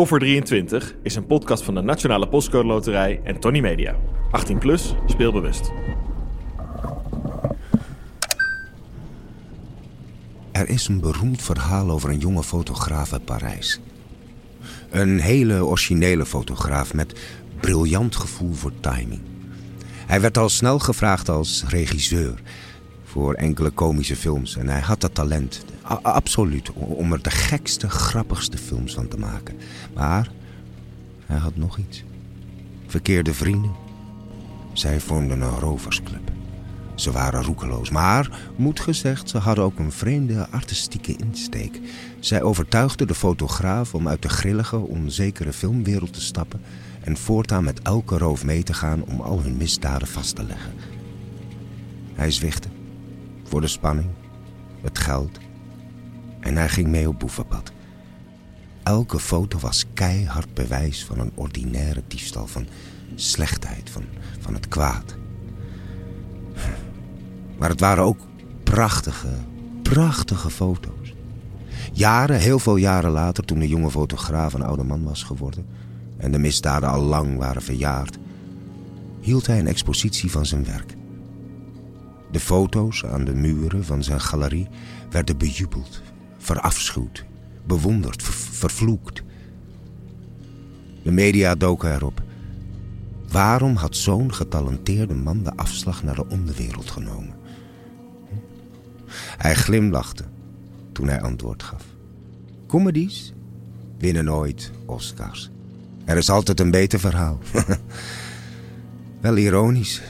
Koffer 23 is een podcast van de Nationale Postcode Loterij en Tony Media. 18 plus, speelbewust. Er is een beroemd verhaal over een jonge fotograaf uit Parijs. Een hele originele fotograaf met briljant gevoel voor timing. Hij werd al snel gevraagd als regisseur voor enkele komische films. En hij had dat talent, absoluut, om er de gekste, grappigste films van te maken. Maar hij had nog iets. Verkeerde vrienden. Zij vormden een roversclub. Ze waren roekeloos, maar, moet gezegd, ze hadden ook een vreemde artistieke insteek. Zij overtuigden de fotograaf om uit de grillige, onzekere filmwereld te stappen... en voortaan met elke roof mee te gaan om al hun misdaden vast te leggen. Hij zwichtte. Voor de spanning, het geld. En hij ging mee op boevenpad. Elke foto was keihard bewijs van een ordinaire diefstal, van slechtheid, van, van het kwaad. Maar het waren ook prachtige, prachtige foto's. Jaren, heel veel jaren later, toen de jonge fotograaf een oude man was geworden... en de misdaden al lang waren verjaard... hield hij een expositie van zijn werk. De foto's aan de muren van zijn galerie werden bejubeld, verafschuwd, bewonderd, ver- vervloekt. De media doken erop. Waarom had zo'n getalenteerde man de afslag naar de onderwereld genomen? Hij glimlachte toen hij antwoord gaf. Comedies winnen nooit Oscars. Er is altijd een beter verhaal. Wel ironisch,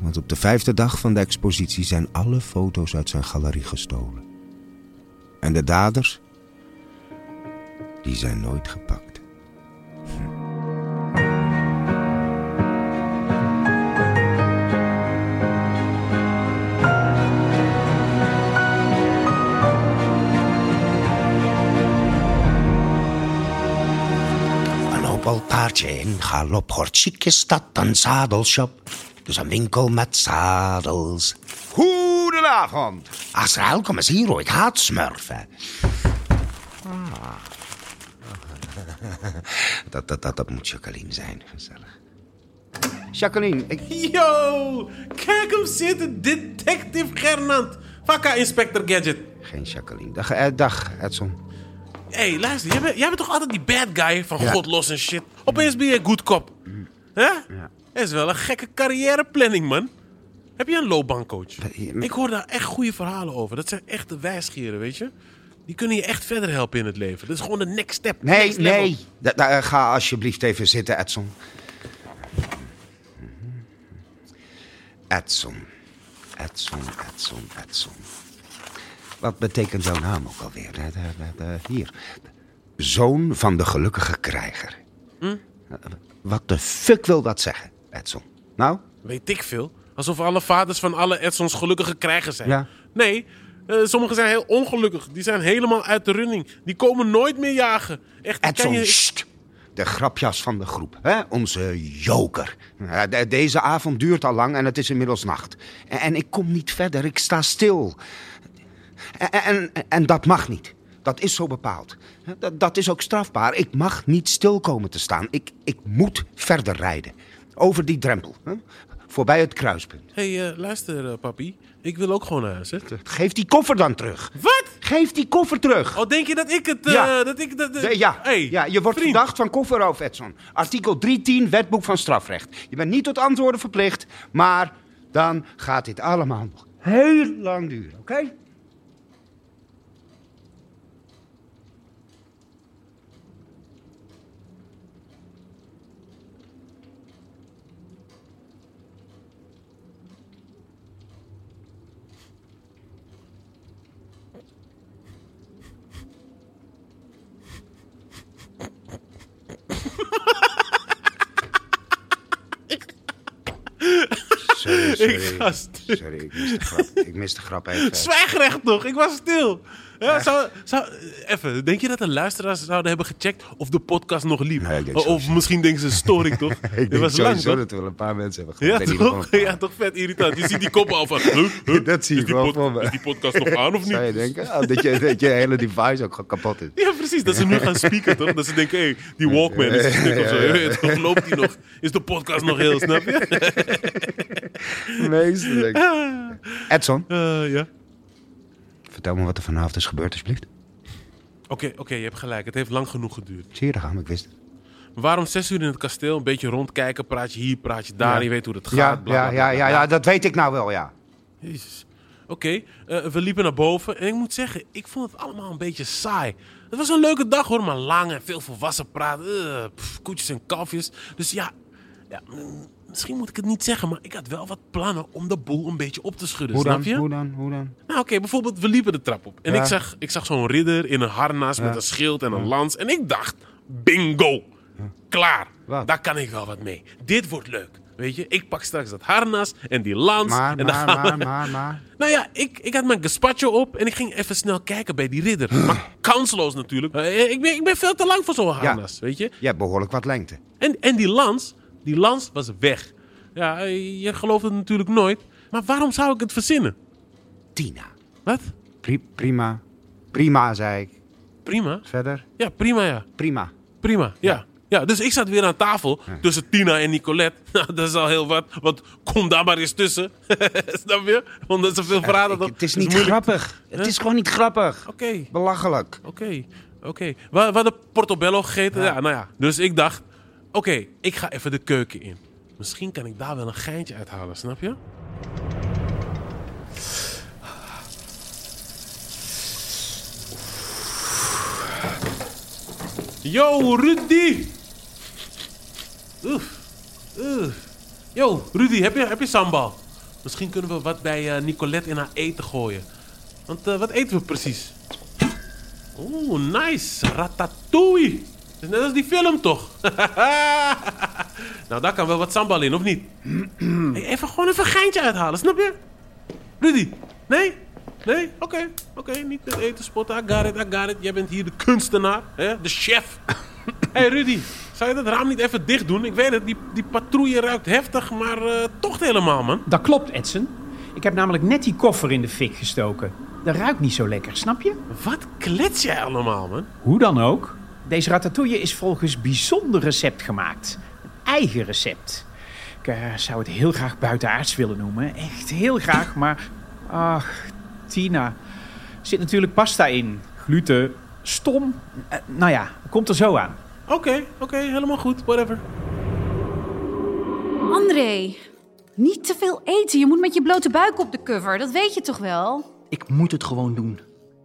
want op de vijfde dag van de expositie zijn alle foto's uit zijn galerie gestolen. En de daders, die zijn nooit gepakt. Een hobbelpaardje in galop is dat een zadelshop. Dus een winkel met zadels. Goedenavond. Azrael, kom eens hier hoor, ik haat smurfen. Ah. Dat, dat, dat, dat moet Jacqueline zijn, gezellig. Jacqueline, ik... Yo, kijk hem zitten, detective Gernand. Vakka Inspector Gadget. Geen Jacqueline. Dag, eh, dag Edson. Hé, hey, luister, jij bent, jij bent toch altijd die bad guy van Ja. God los en shit. Opeens ben je good cop. Hè? Ja. Dat is wel een gekke carrièreplanning, man. Heb je een loopbaancoach? Ik hoor daar echt goede verhalen over. Dat zijn echte wijsgeren, weet je? Die kunnen je echt verder helpen in het leven. Dat is gewoon de next step. Nee, next nee. Da- da- ga alsjeblieft even zitten, Edson. Edson. Edson, Edson, Edson. Wat betekent jouw naam ook alweer? De- de- de- de- hier. Zoon van de gelukkige krijger. Hm? Wat de fuck wil dat zeggen, Edson? Nou? Weet ik veel. Alsof alle vaders van alle Edsons gelukkige krijgers zijn. Ja. Nee, eh, sommigen zijn heel ongelukkig. Die zijn helemaal uit de running. Die komen nooit meer jagen. Echt, Edson, je... sst. De grapjas van de groep, hè? onze joker. Deze avond duurt al lang en het is inmiddels nacht. En, en ik kom niet verder, ik sta stil. En, en, en dat mag niet. Dat is zo bepaald. Dat, dat is ook strafbaar. Ik mag niet stil komen te staan. Ik, ik moet verder rijden. Over die drempel. Hè? Voorbij het kruispunt. Hé, hey, eh, luister, eh, papi. Ik wil ook gewoon naar huis, hè? Geef die koffer dan terug. Wat? Geef die koffer terug. Oh, denk je dat ik het... eh, Ja. dat ik dat, De- ja, Hey, ja, je wordt vriend. verdacht van kofferroof, Edson. Artikel 310, wetboek van strafrecht. Je bent niet tot antwoorden verplicht, maar dan gaat dit allemaal nog heel lang duren, oké? Ik Sorry, ik mis de grap. Ik mis de grap even. Zwijgrecht toch? Ik was stil. Ja, zou, zou, even, denk je dat de luisteraars zouden hebben gecheckt of de podcast nog liep? Nee, of sowieso. misschien denken ze storing toch? Ik Het denk was lang toch? dat er wel een paar mensen hebben Ja toch? ja, toch vet irritant. Je ziet die koppen al van. huh, huh, Dat zie ik wel pod- voor me. Is die podcast nog aan of niet? Zou je denken? Oh, dat, je, dat je hele device ook kapot is. Ja, precies. Dat ze nu gaan speaken, toch? Dat ze denken, hé, hey, die Walkman is stuk of zo. Toch, Loopt die nog? Is de podcast nog heel, snap je? Meestelijk. Edson, Eh, ja. vertel me wat er vanavond is gebeurd, alsjeblieft. Oké, oké, je hebt gelijk. Het heeft lang genoeg geduurd. Zie je, daar gaan ik wist het. Waarom zes uur in het kasteel? Een beetje rondkijken, praat je hier, praat je daar. Ja. Je weet hoe het gaat. Ja, bla, bla, ja, bla, ja, ja, dat weet ik nou wel, ja. Jezus. Oké, eh, we liepen naar boven en ik moet zeggen, ik vond het allemaal een beetje saai. Het was een leuke dag hoor, maar lang en veel volwassen praten. eh, koetjes en kalfjes. Dus ja, ja, mm, misschien moet ik het niet zeggen, maar ik had wel wat plannen om de boel een beetje op te schudden. Hoe snap dan? je? Hoe dan? Hoe dan? Nou oké, bijvoorbeeld we liepen de trap op. En Ja. ik zag, ik zag zo'n ridder in een harnas met een schild en een lans. En ik dacht, bingo, klaar. Wat? Daar kan ik wel wat mee. Dit wordt leuk. Weet je, ik pak straks dat harnas en die lans. Maar, en dan maar, maar, maar, maar. nou ja, ik, ik had mijn gazpacho op en ik ging even snel kijken bij die ridder. Maar kansloos natuurlijk. Eh, Ik ben, ik ben veel te lang voor zo'n harnas, weet je. Hebt behoorlijk wat lengte. En, en die lans, die lans was weg. Ja, je gelooft het natuurlijk nooit. Maar waarom zou ik het verzinnen? Tina. Wat? Pri- prima. Prima, zei ik. Prima. Verder? Ja, prima ja. Prima. Prima, ja. ja. dus ik zat weer aan tafel tussen Tina en Nicolette. Nou, dat is al heel wat. Want kom daar maar eens tussen. Snap je? Omdat ze veel. Ik- toch? het is niet grappig. Het is gewoon niet grappig. Oké, Belachelijk. oké, oké. We, we hadden portobello gegeten. Ja. nou ja. Dus ik dacht, oké, ik ga even de keuken in. Misschien kan ik daar wel een geintje uithalen, snap je? Yo, Rudy! Oef. Oef. Yo, Rudy, heb je, heb je sambal? Misschien kunnen we wat bij eh, Nicolette in haar eten gooien. Want eh, wat eten we precies? Oeh, nice. Ratatouille. Is net als die film, toch? nou, daar kan wel wat sambal in, of niet? Hey, even gewoon even een geintje uithalen, snap je? Rudy, nee? Nee? Oké, oké, niet met eten spotten. I got it, I got it. Jij bent hier de kunstenaar, hè? de chef. hey Rudy, zou je dat raam niet even dicht doen? Ik weet het, die, die patrouille ruikt heftig, maar eh, toch helemaal, man. Dat klopt, Edson. Ik heb namelijk net die koffer in de fik gestoken. Dat ruikt niet zo lekker, snap je? Wat klets jij allemaal, man? Hoe dan ook. Deze ratatouille is volgens bijzonder recept gemaakt. Een eigen recept. Ik eh, zou het heel graag buitenaards willen noemen. Echt heel graag, maar... Ach, Tina. Er zit natuurlijk pasta in. Gluten. Stom. Eh, nou ja, komt er zo aan. Oké, oké, helemaal goed, whatever. André, niet te veel eten. Je moet met je blote buik op de cover. Dat weet je toch wel? Ik moet het gewoon doen.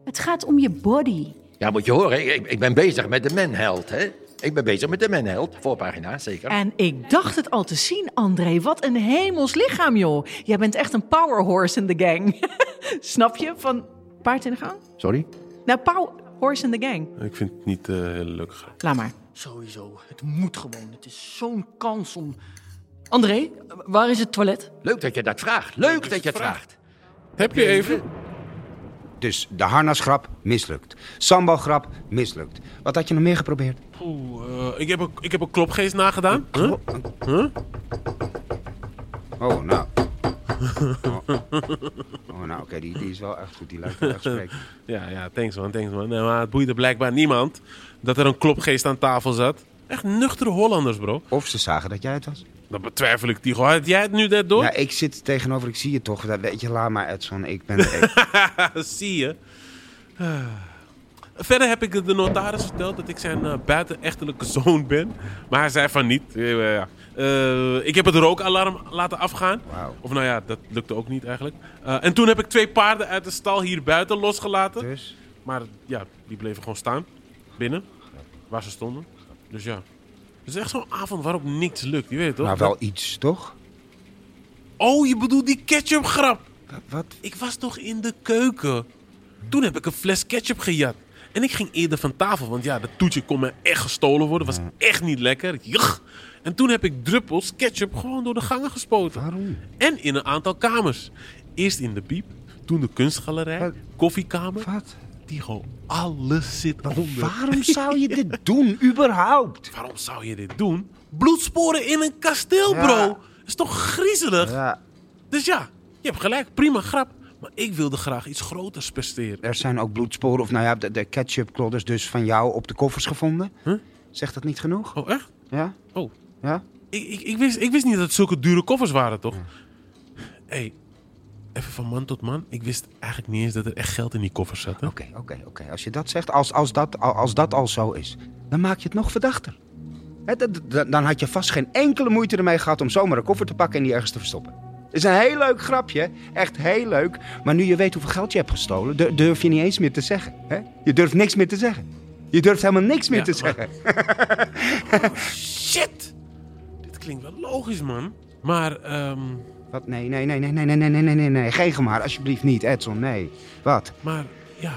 Het gaat om je body. Ja, moet je horen, ik, ik ben bezig met de menheld, hè? Ik ben bezig met de menheld, voorpagina, zeker. En ik dacht het al te zien, André. Wat een hemels lichaam, joh. Jij bent echt een power horse in de gang. Snap je? Van paard in de gang? Sorry? Nou, power horse in de gang. Ik vind het niet eh heel leuk. Laat maar. Sowieso, het moet gewoon. Het is zo'n kans om... André, waar is het toilet? Leuk dat je dat vraagt. Leuk dat je het vraagt. Heb je even? Dus de harnasgrap mislukt. Sambalgrap mislukt. Wat had je nog meer geprobeerd? Oeh, eh, ik, heb een, ik heb een klopgeest nagedaan. Huh? Huh? Oh, nou. Oh, oh nou, oké, die, die is wel echt goed. Die lijkt wel echt spreken. Ja, ja, thanks man, thanks man. Nee, maar het boeide blijkbaar niemand dat er een klopgeest aan tafel zat. Echt nuchtere Hollanders, bro. Of ze zagen dat jij het was. Dat betwijfel ik, Tigo. Had jij het nu net door? Ja, ik zit tegenover, ik zie je toch. Dat weet je, laat maar, Edson. Ik ben... Zie je. Ah. Verder heb ik de notaris verteld dat ik zijn eh, buitenechtelijke zoon ben. Maar hij zei van niet. Eh. Eh, ik heb het rookalarm laten afgaan. Of nou ja, dat lukte ook niet eigenlijk. Eh, en toen heb ik twee paarden uit de stal hier buiten losgelaten. dus? Maar ja, die bleven gewoon staan. Binnen. Waar ze stonden. Dus ja. Het is echt zo'n avond waarop niks lukt. Je weet het toch? Maar wel iets, toch? Oh, je bedoelt die ketchup grap. Wat? Ik was toch in de keuken. Toen heb ik een fles ketchup gejat. En ik ging eerder van tafel, want ja, dat toetje kon me echt gestolen worden. Was echt niet lekker. Juch. En toen heb ik druppels ketchup gewoon door de gangen gespoten. Waarom? En in een aantal kamers. Eerst in de piep, toen de kunstgalerij, Wat? koffiekamer. Wat? Die gewoon alles zit onder. Waarom zou je dit doen, überhaupt? Waarom zou je dit doen? Bloedsporen in een kasteel, Ja. bro. is toch griezelig? Ja, Dus ja, je hebt gelijk. Prima grap. Maar ik wilde graag iets groters presteren. er zijn ook bloedsporen, of nou ja, de, de ketchupklodders dus van jou op de koffers gevonden. Huh? Zegt dat niet genoeg? Oh, echt? Ja? Oh. Ja? Ik, ik, ik, wist, ik wist niet dat het zulke dure koffers waren, toch? Hé, hey, even van man tot man. Ik wist eigenlijk niet eens dat er echt geld in die koffers zat. Oké, oké, oké. Als je dat zegt, als, als, dat, als dat al zo is, dan maak je het nog verdachter. Hè, dan had je vast geen enkele moeite ermee gehad om zomaar een koffer te pakken en die ergens te verstoppen. Het is een heel leuk grapje, echt heel leuk. Maar nu je weet hoeveel geld je hebt gestolen, dur- durf je niet eens meer te zeggen. Hè? Je durft niks meer te zeggen. Je durft helemaal niks meer Ja, te maar- zeggen. Shit! Dit klinkt wel logisch, man. Maar, ehm... Wat? Nee, nee, nee, nee, nee, nee, nee, nee, nee, nee, nee. Geen gemaar, alsjeblieft niet, Edson, nee. Wat? Maar, ja...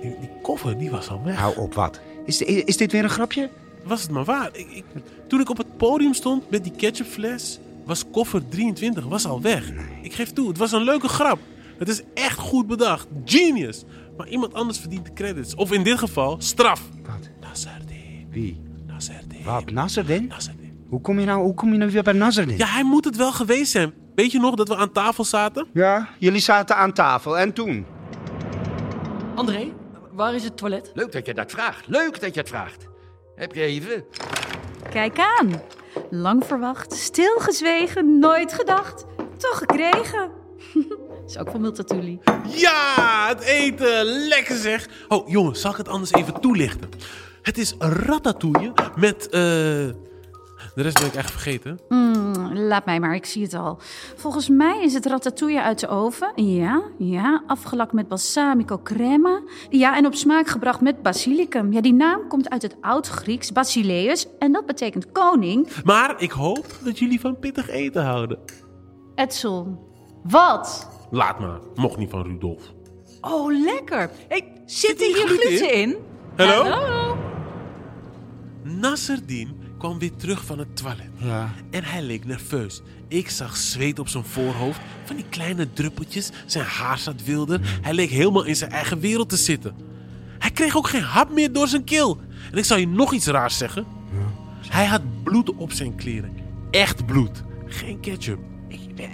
Die, die koffer, die was al weg. Hou op, wat? Is, is, is dit weer een grapje? Was het maar waar. Ik, ik, toen ik op het podium stond met die ketchupfles... was koffer 23 was al weg. Ik geef toe, het was een leuke grap. Het is echt goed bedacht. Genius. Maar iemand anders verdient de credits. Of in dit geval, straf. Wat? Naserdin. Wie? Naserdin. Wat? Nasserdin? Naserdin. Hoe kom je nou, hoe kom je nou weer bij Nasserdin? Ja, hij moet het wel geweest zijn. Weet je nog dat we aan tafel zaten? Ja, jullie zaten aan tafel. En toen? André, waar is het toilet? Leuk dat je dat vraagt. Leuk dat je het vraagt. Heb je even? Kijk aan. Lang verwacht, stilgezwegen, nooit gedacht. Toch gekregen. is ook van Multatuli. Ja, het eten. Lekker zeg. Oh, jongens, zal ik het anders even toelichten? Het is ratatouille met... eh de rest ben ik echt vergeten. Mm, laat mij maar, ik zie het al. Volgens mij is het ratatouille uit de oven. Ja, ja. Afgelakt met balsamico crema. Ja, en op smaak gebracht met basilicum. Ja, die naam komt uit het oud-Grieks basileus. En dat betekent koning. Maar ik hoop dat jullie van pittig eten houden. Edsel. Wat? Laat maar. Mocht niet van Rudolf. Oh, lekker. Hey, zit hier hier gluten gluten in? Hallo? Hallo? Nasserdien kwam weer terug van het toilet. Ja. En hij leek nerveus. Ik zag zweet op zijn voorhoofd. Van die kleine druppeltjes. Zijn haar zat wilder. Hij leek helemaal in zijn eigen wereld te zitten. Hij kreeg ook geen hap meer door zijn keel. En ik zal je nog iets raars zeggen. Hij had bloed op zijn kleren. Echt bloed. Geen ketchup.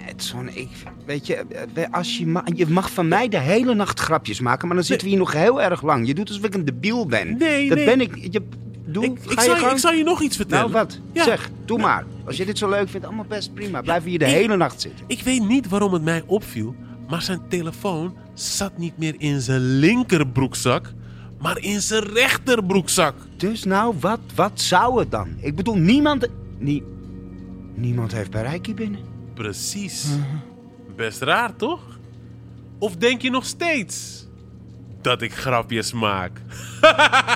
Edson, ik, weet je, eh, als je, ma je mag van mij de hele nacht grapjes maken, maar dan zitten we hier nog heel erg lang. Je doet alsof ik een debiel ben. Nee, Dat nee. ben ik. Je, doe, Ik, ik, je zal, je, gang. ik zal je nog iets vertellen. Nou, wat? Ja. Zeg, doe maar. Als je dit zo leuk vindt, allemaal best prima. Blijf hier de Ik- hele nacht zitten. Ik weet niet waarom het mij opviel, maar zijn telefoon zat niet meer in zijn linkerbroekzak, maar in zijn rechterbroekzak. Dus nou, wat, wat zou het dan? Ik bedoel, niemand... Nie, niemand heeft bij Reiki binnen. Precies. Best raar, toch? Of denk je nog steeds dat ik grapjes maak?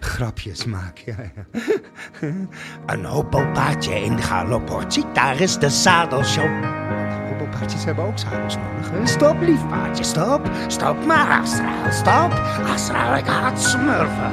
Grapjes maken, ja, ja. Een hobbelpaardje in galopportie, daar is de zadelshop. Hobbelpaardjes hebben ook zadels nodig. Stop, lief paardje, stop. Stop maar, Astral, stop. Astral, ik haat smurfen.